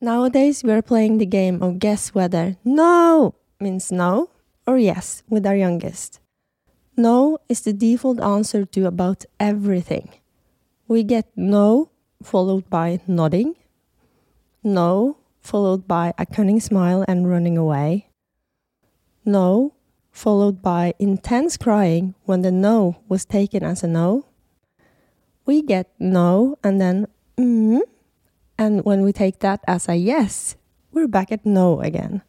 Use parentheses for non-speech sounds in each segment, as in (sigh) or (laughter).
Nowadays, we are playing the game of guess whether no means no or yes with our youngest. No is the default answer to about everything. We get no followed by nodding, no followed by a cunning smile and running away, no followed by intense crying when the no was taken as a no. We get no and then mm, and when we take that as a yes, we're back at no again.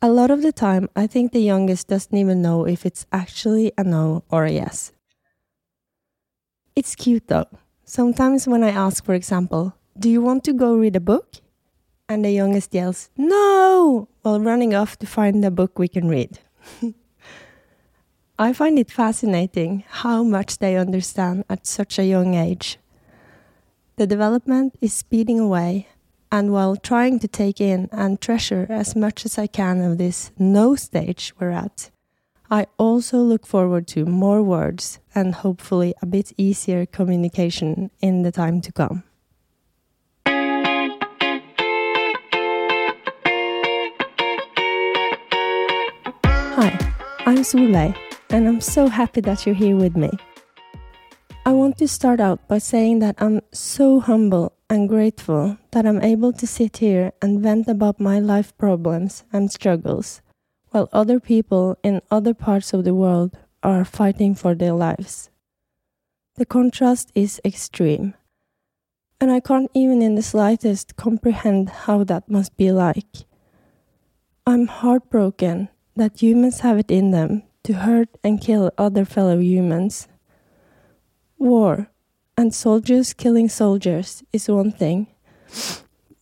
A lot of the time, I think the youngest doesn't even know if it's actually a no or a yes. It's cute though. Sometimes when I ask, for example, do you want to go read a book? And the youngest yells, no, while running off to find a book we can read. (laughs) I find it fascinating how much they understand at such a young age. The development is speeding away, and while trying to take in and treasure as much as I can of this no stage we're at, I also look forward to more words and hopefully a bit easier communication in the time to come. Hi, I'm Solveig, and I'm so happy that you're here with me. Want to start out by saying that I'm so humble and grateful that I'm able to sit here and vent about my life problems and struggles, while other people in other parts of the world are fighting for their lives. The contrast is extreme, and I can't even in the slightest comprehend how that must be like. I'm heartbroken that humans have it in them to hurt and kill other fellow humans War and soldiers killing soldiers is one thing,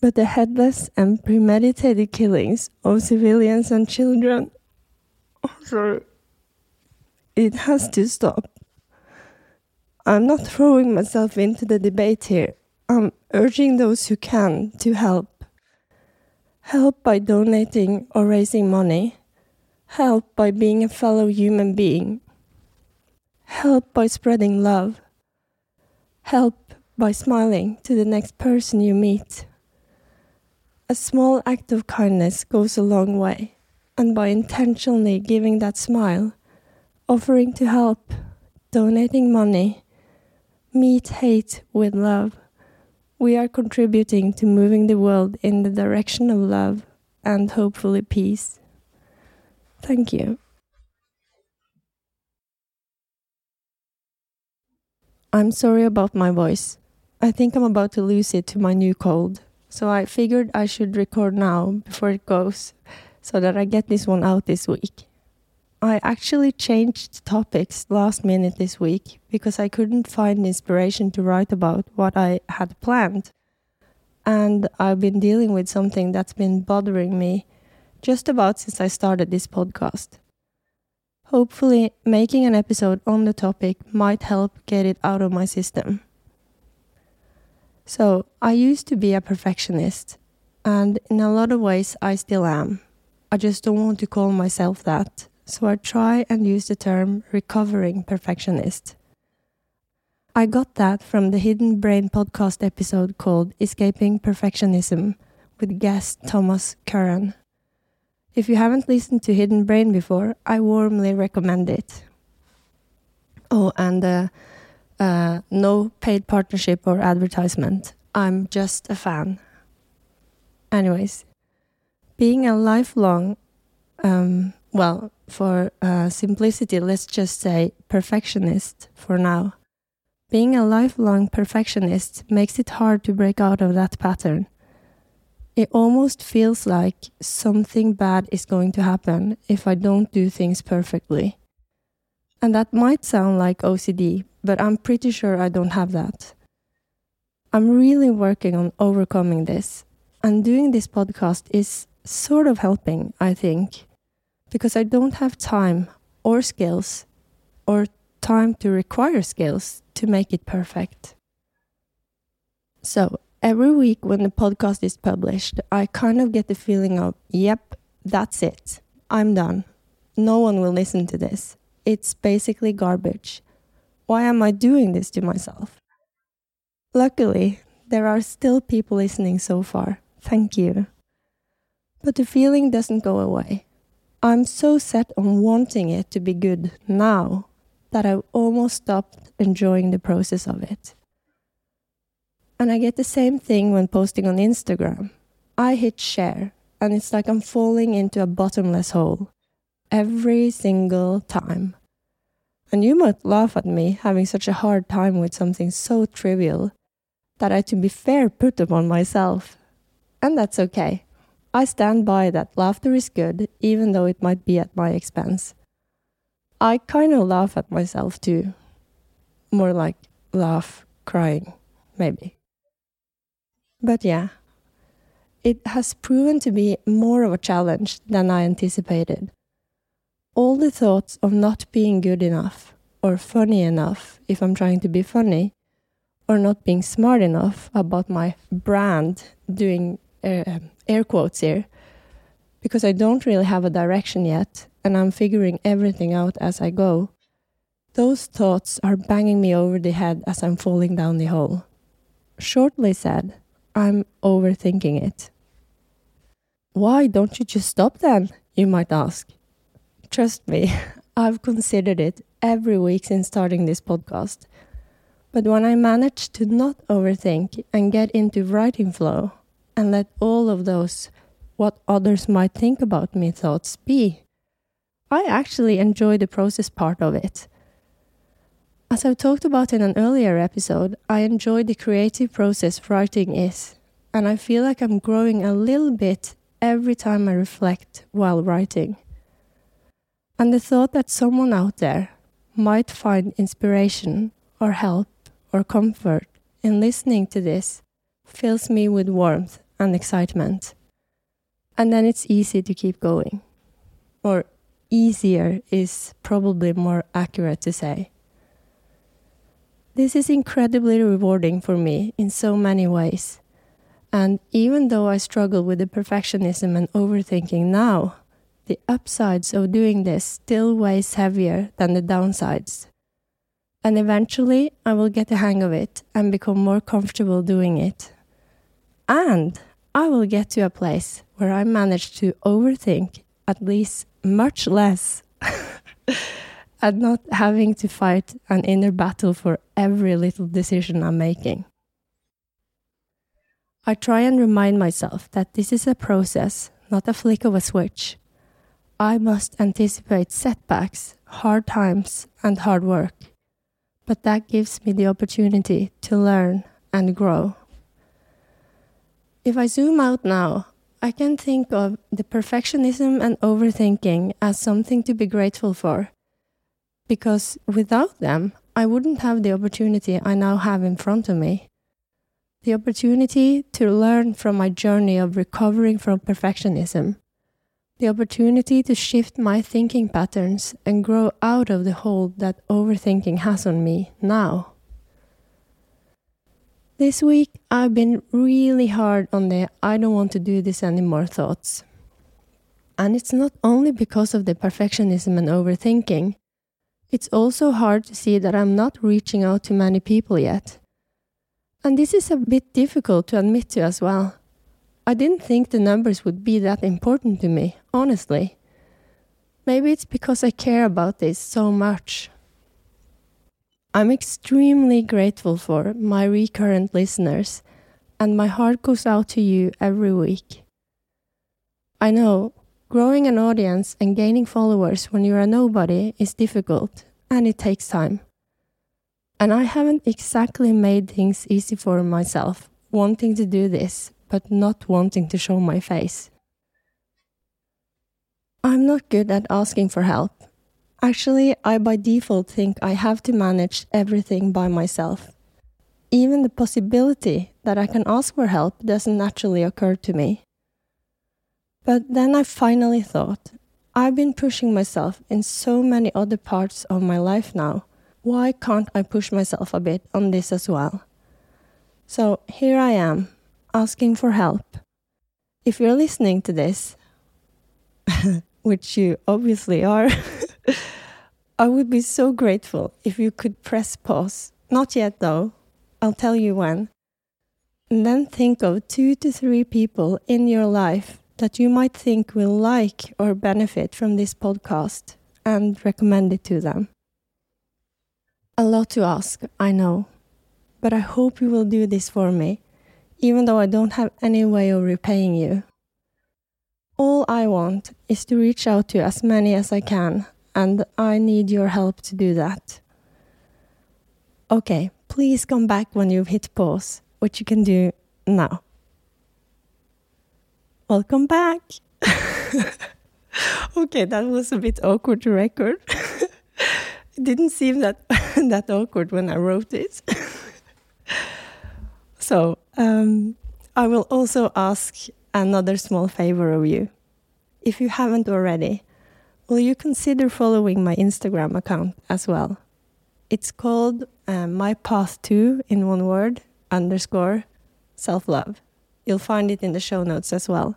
but the headless and premeditated killings of civilians and children, oh, it has to stop. I'm not throwing myself into the debate here. I'm urging those who can to help. Help by donating or raising money. Help by being a fellow human being. Help by spreading love. Help by smiling to the next person you meet. A small act of kindness goes a long way, and by intentionally giving that smile, offering to help, donating money, meet hate with love, we are contributing to moving the world in the direction of love and hopefully peace. Thank you. I'm sorry about my voice. I think I'm about to lose it to my new cold. So I figured I should record now before it goes so that I get this one out this week. I actually changed topics last minute this week because I couldn't find inspiration to write about what I had planned. And I've been dealing with something that's been bothering me just about since I started this podcast. Hopefully, making an episode on the topic might help get it out of my system. So, I used to be a perfectionist, and in a lot of ways, I still am. I just don't want to call myself that, so I try and use the term recovering perfectionist. I got that from the Hidden Brain podcast episode called Escaping Perfectionism with guest Thomas Curran. If you haven't listened to Hidden Brain before, I warmly recommend it. Oh, and uh, uh, no paid partnership or advertisement. I'm just a fan. Anyways, being a lifelong, um, well, for uh, simplicity, let's just say perfectionist for now. Being a lifelong perfectionist makes it hard to break out of that pattern it almost feels like something bad is going to happen if I don't do things perfectly. And that might sound like OCD, but I'm pretty sure I don't have that. I'm really working on overcoming this, and doing this podcast is sort of helping, I think, because I don't have time or skills or time to require skills to make it perfect. So, every week when the podcast is published, I kind of get the feeling of, yep, that's it. I'm done. No one will listen to this. It's basically garbage. Why am I doing this to myself? Luckily, there are still people listening so far, Thank you. But the feeling doesn't go away. I'm so set on wanting it to be good now that I've almost stopped enjoying the process of it. And I get the same thing when posting on Instagram. I hit share, and it's like I'm falling into a bottomless hole every single time. And you might laugh at me having such a hard time with something so trivial that I, to be fair, put upon myself. And that's okay. I stand by that laughter is good, even though it might be at my expense. I kind of laugh at myself too. More like laugh, crying, maybe. But yeah, it has proven to be more of a challenge than I anticipated. All the thoughts of not being good enough, or funny enough if I'm trying to be funny, or not being smart enough about my brand, doing uh, air quotes here, because I don't really have a direction yet and I'm figuring everything out as I go. Those thoughts are banging me over the head as I'm falling down the hole. Shortly said, I'm overthinking it. Why don't you just stop then? You might ask. Trust me, (laughs) I've considered it every week since starting this podcast. But when I manage to not overthink and get into writing flow and let all of those what others might think about me thoughts be, I actually enjoy the process part of it. As I've talked about in an earlier episode, I enjoy the creative process writing is, and I feel like I'm growing a little bit every time I reflect while writing. And the thought that someone out there might find inspiration or help or comfort in listening to this fills me with warmth and excitement. And then it's easy to keep going. Or easier is probably more accurate to say. This is incredibly rewarding for me in so many ways. And even though I struggle with the perfectionism and overthinking now, the upsides of doing this still weighs heavier than the downsides. And eventually, I will get the hang of it and become more comfortable doing it. And I will get to a place where I manage to overthink at least much less (laughs) and not having to fight an inner battle for every little decision I'm making. I try and remind myself that this is a process, not a flick of a switch. I must anticipate setbacks, hard times, and hard work but that gives me the opportunity to learn and grow. If I zoom out now, I can think of the perfectionism and overthinking as something to be grateful for. Because without them, I wouldn't have the opportunity I now have in front of me. The opportunity to learn from my journey of recovering from perfectionism the opportunity to shift my thinking patterns and grow out of the hold that overthinking has on me now. This week, I've been really hard on the I don't want to do this anymore thoughts. And it's not only because of the perfectionism and overthinking, it's also hard to see that I'm not reaching out to many people yet. And this is a bit difficult to admit to as well. I didn't think the numbers would be that important to me, honestly. Maybe it's because I care about this so much. I'm extremely grateful for my recurrent listeners, and my heart goes out to you every week. I know growing an audience and gaining followers when you're a nobody is difficult and it takes time. And I haven't exactly made things easy for myself wanting to do this but not wanting to show my face. I'm not good at asking for help. Actually, I by default think I have to manage everything by myself. Even the possibility that I can ask for help doesn't naturally occur to me. But then I finally thought, I've been pushing myself in so many other parts of my life now. Why can't I push myself a bit on this as well? So here I am, asking for help. If you're listening to this, (laughs) which you obviously are, (laughs) I would be so grateful if you could press pause. Not yet, though. I'll tell you when. And then think of two to three people in your life that you might think will like or benefit from this podcast and recommend it to them. A lot to ask, I know, but I hope you will do this for me, even though I don't have any way of repaying you. All I want is to reach out to as many as I can, and I need your help to do that. Okay, please come back when you've hit pause, which you can do now. Welcome back. (laughs) okay, that was a bit awkward to record. it (laughs) didn't seem that (laughs) that awkward when I wrote it. so, um, I will also ask another small favor of you. If you haven't already, will you consider following my Instagram account as well? It's called uh, My Path to, in one word, underscore self love. You'll find it in the show notes as well.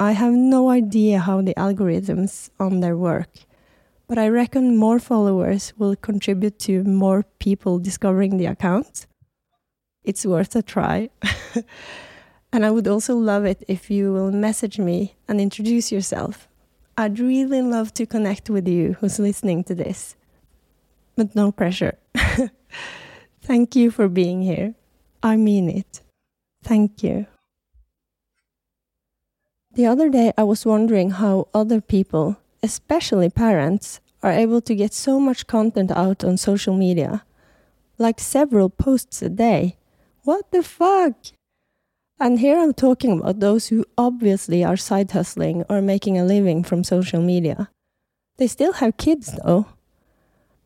I have no idea how the algorithms on there work, but I reckon more followers will contribute to more people discovering the account. It's worth a try. (laughs) and I would also love it if you will message me and introduce yourself. I'd really love to connect with you who's listening to this. But no pressure. (laughs) Thank you for being here. I mean it. Thank you. The other day, I was wondering how other people, especially parents, are able to get so much content out on social media. Like several posts a day. What the fuck? And here I'm talking about those who obviously are side hustling or making a living from social media. They still have kids though.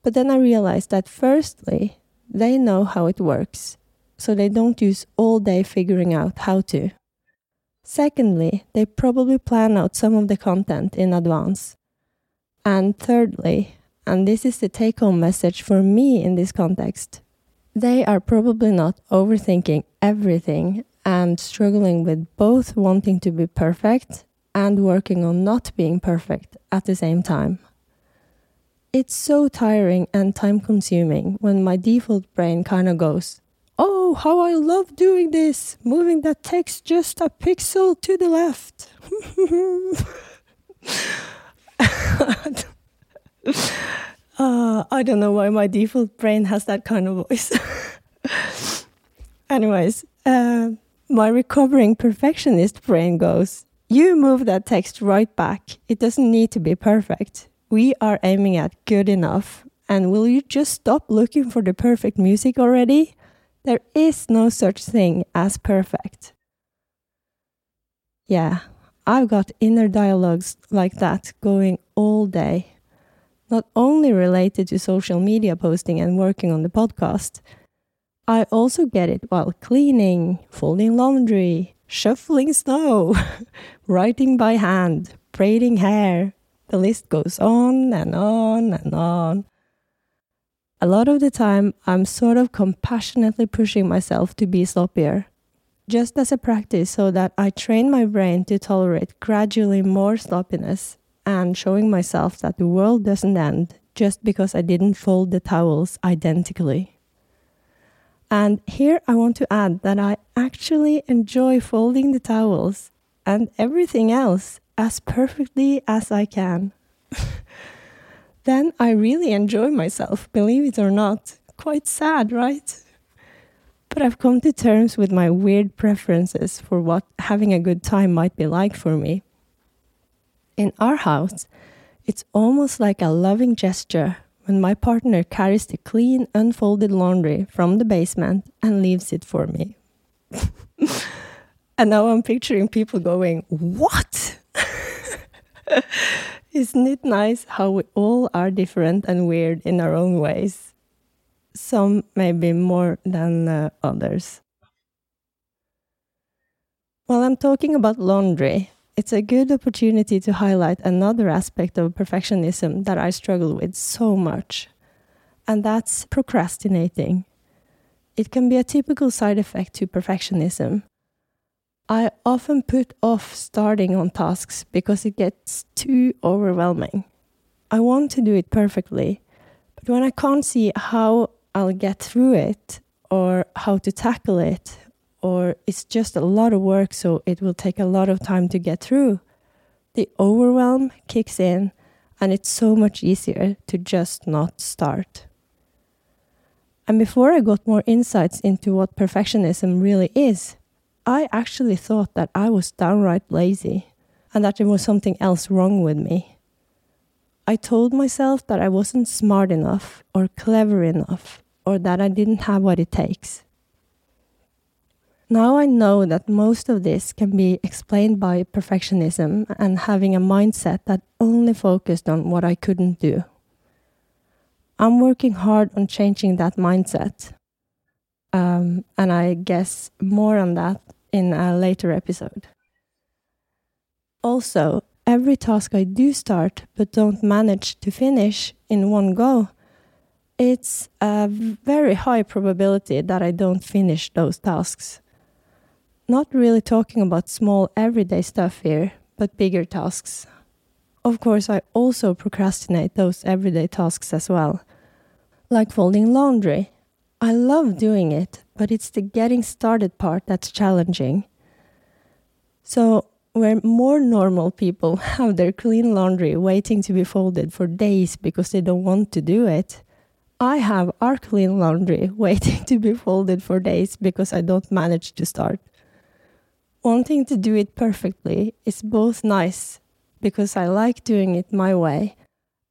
But then I realized that firstly, they know how it works, so they don't use all day figuring out how to. Secondly, they probably plan out some of the content in advance. And thirdly, and this is the take home message for me in this context, they are probably not overthinking everything and struggling with both wanting to be perfect and working on not being perfect at the same time. It's so tiring and time consuming when my default brain kind of goes, Oh, how I love doing this! Moving that text just a pixel to the left. (laughs) uh, I don't know why my default brain has that kind of voice. (laughs) Anyways, uh, my recovering perfectionist brain goes, You move that text right back. It doesn't need to be perfect. We are aiming at good enough. And will you just stop looking for the perfect music already? There is no such thing as perfect. Yeah, I've got inner dialogues like that going all day. Not only related to social media posting and working on the podcast, I also get it while cleaning, folding laundry, shuffling snow, (laughs) writing by hand, braiding hair. The list goes on and on and on a lot of the time, I'm sort of compassionately pushing myself to be sloppier, just as a practice so that I train my brain to tolerate gradually more sloppiness and showing myself that the world doesn't end just because I didn't fold the towels identically. And here I want to add that I actually enjoy folding the towels and everything else as perfectly as I can. (laughs) then I really enjoy myself, believe it or not. Quite sad, right? But I've come to terms with my weird preferences for what having a good time might be like for me. In our house, it's almost like a loving gesture when my partner carries the clean, unfolded laundry from the basement and leaves it for me. (laughs) and now I'm picturing people going, What? (laughs) Isn't it nice how we all are different and weird in our own ways? Some maybe more than uh, others. While I'm talking about laundry, it's a good opportunity to highlight another aspect of perfectionism that I struggle with so much, and that's procrastinating. It can be a typical side effect to perfectionism, I often put off starting on tasks because it gets too overwhelming. I want to do it perfectly, but when I can't see how I'll get through it, or how to tackle it, or it's just a lot of work, so it will take a lot of time to get through, the overwhelm kicks in and it's so much easier to just not start. And before I got more insights into what perfectionism really is, I actually thought that I was downright lazy and that there was something else wrong with me. I told myself that I wasn't smart enough or clever enough or that I didn't have what it takes. Now I know that most of this can be explained by perfectionism and having a mindset that only focused on what I couldn't do. I'm working hard on changing that mindset. Um, and I guess more on that in a later episode. Also, every task I do start but don't manage to finish in one go, it's a very high probability that I don't finish those tasks not really talking about small everyday stuff here, but bigger tasks. Of course, I also procrastinate those everyday tasks as well, like folding laundry. I love doing it, but it's the getting started part that's challenging. So, where more normal people (laughs) have their clean laundry waiting to be folded for days because they don't want to do it, I have our clean laundry (laughs) waiting to be folded for days because I don't manage to start wanting to do it perfectly is both nice because I like doing it my way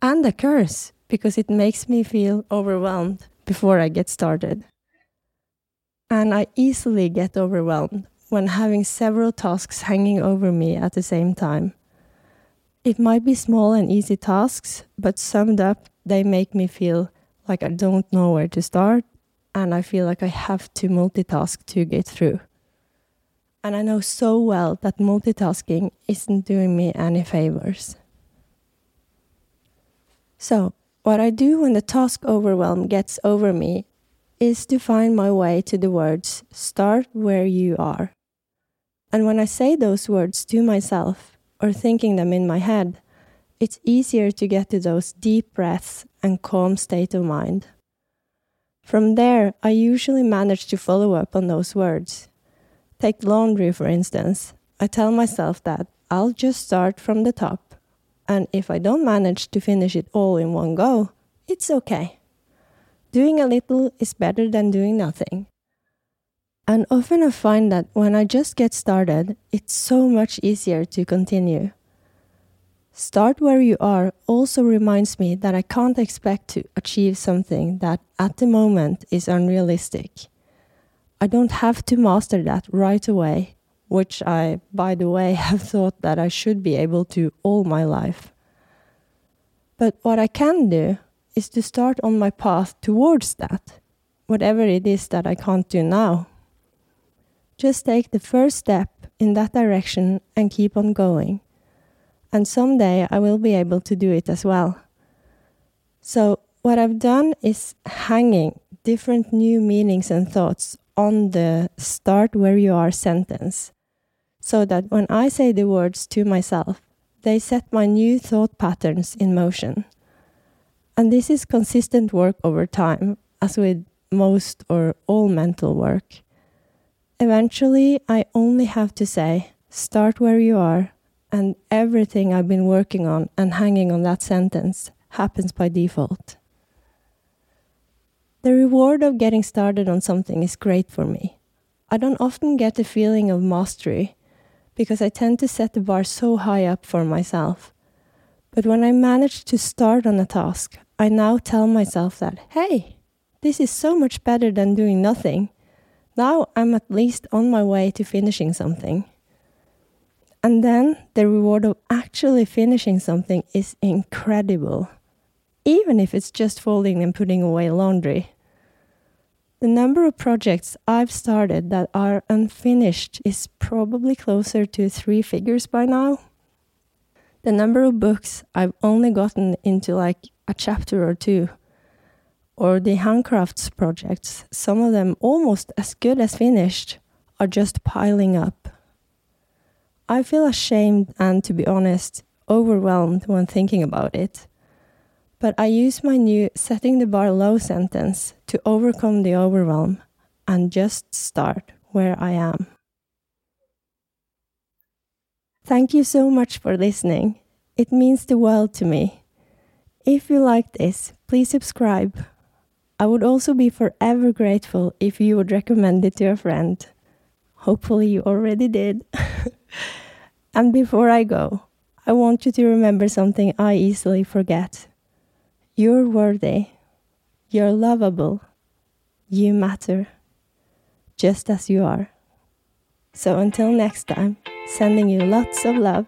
and a curse because it makes me feel overwhelmed before I get started. And I easily get overwhelmed when having several tasks hanging over me at the same time. It might be small and easy tasks, but summed up, they make me feel like I don't know where to start and I feel like I have to multitask to get through. And I know so well that multitasking isn't doing me any favors. So, what I do when the task overwhelm gets over me is to find my way to the words start where you are. And when I say those words to myself or thinking them in my head, it's easier to get to those deep breaths and calm state of mind. From there, I usually manage to follow up on those words Take laundry, for instance. I tell myself that I'll just start from the top, and if I don't manage to finish it all in one go, it's okay. Doing a little is better than doing nothing. And often I find that when I just get started, it's so much easier to continue. Start where you are also reminds me that I can't expect to achieve something that at the moment is unrealistic. I don't have to master that right away, which I, by the way, (laughs) have thought that I should be able to all my life. But what I can do is to start on my path towards that, whatever it is that I can't do now. Just take the first step in that direction and keep on going. And someday I will be able to do it as well. So, what I've done is hanging different new meanings and thoughts on the start where you are sentence, so that when I say the words to myself, they set my new thought patterns in motion. And this is consistent work over time, as with most or all mental work. Eventually, I only have to say, start where you are, and everything I've been working on and hanging on that sentence happens by default. The reward of getting started on something is great for me. I don't often get the feeling of mastery because I tend to set the bar so high up for myself. But when I manage to start on a task, I now tell myself that, hey, this is so much better than doing nothing. Now I'm at least on my way to finishing something. And then the reward of actually finishing something is incredible, even if it's just folding and putting away laundry. The number of projects I've started that are unfinished is probably closer to three figures by now. The number of books I've only gotten into like a chapter or two, or the handcrafts projects, some of them almost as good as finished, are just piling up. I feel ashamed and, to be honest, overwhelmed when thinking about it but I use my new setting the bar low sentence to overcome the overwhelm and just start where I am. Thank you so much for listening. It means the world to me. If you like this, please subscribe. I would also be forever grateful if you would recommend it to a friend. Hopefully, you already did. (laughs) and before I go, I want you to remember something I easily forget. You're worthy. You're lovable. You matter. Just as you are. So until next time, sending you lots of love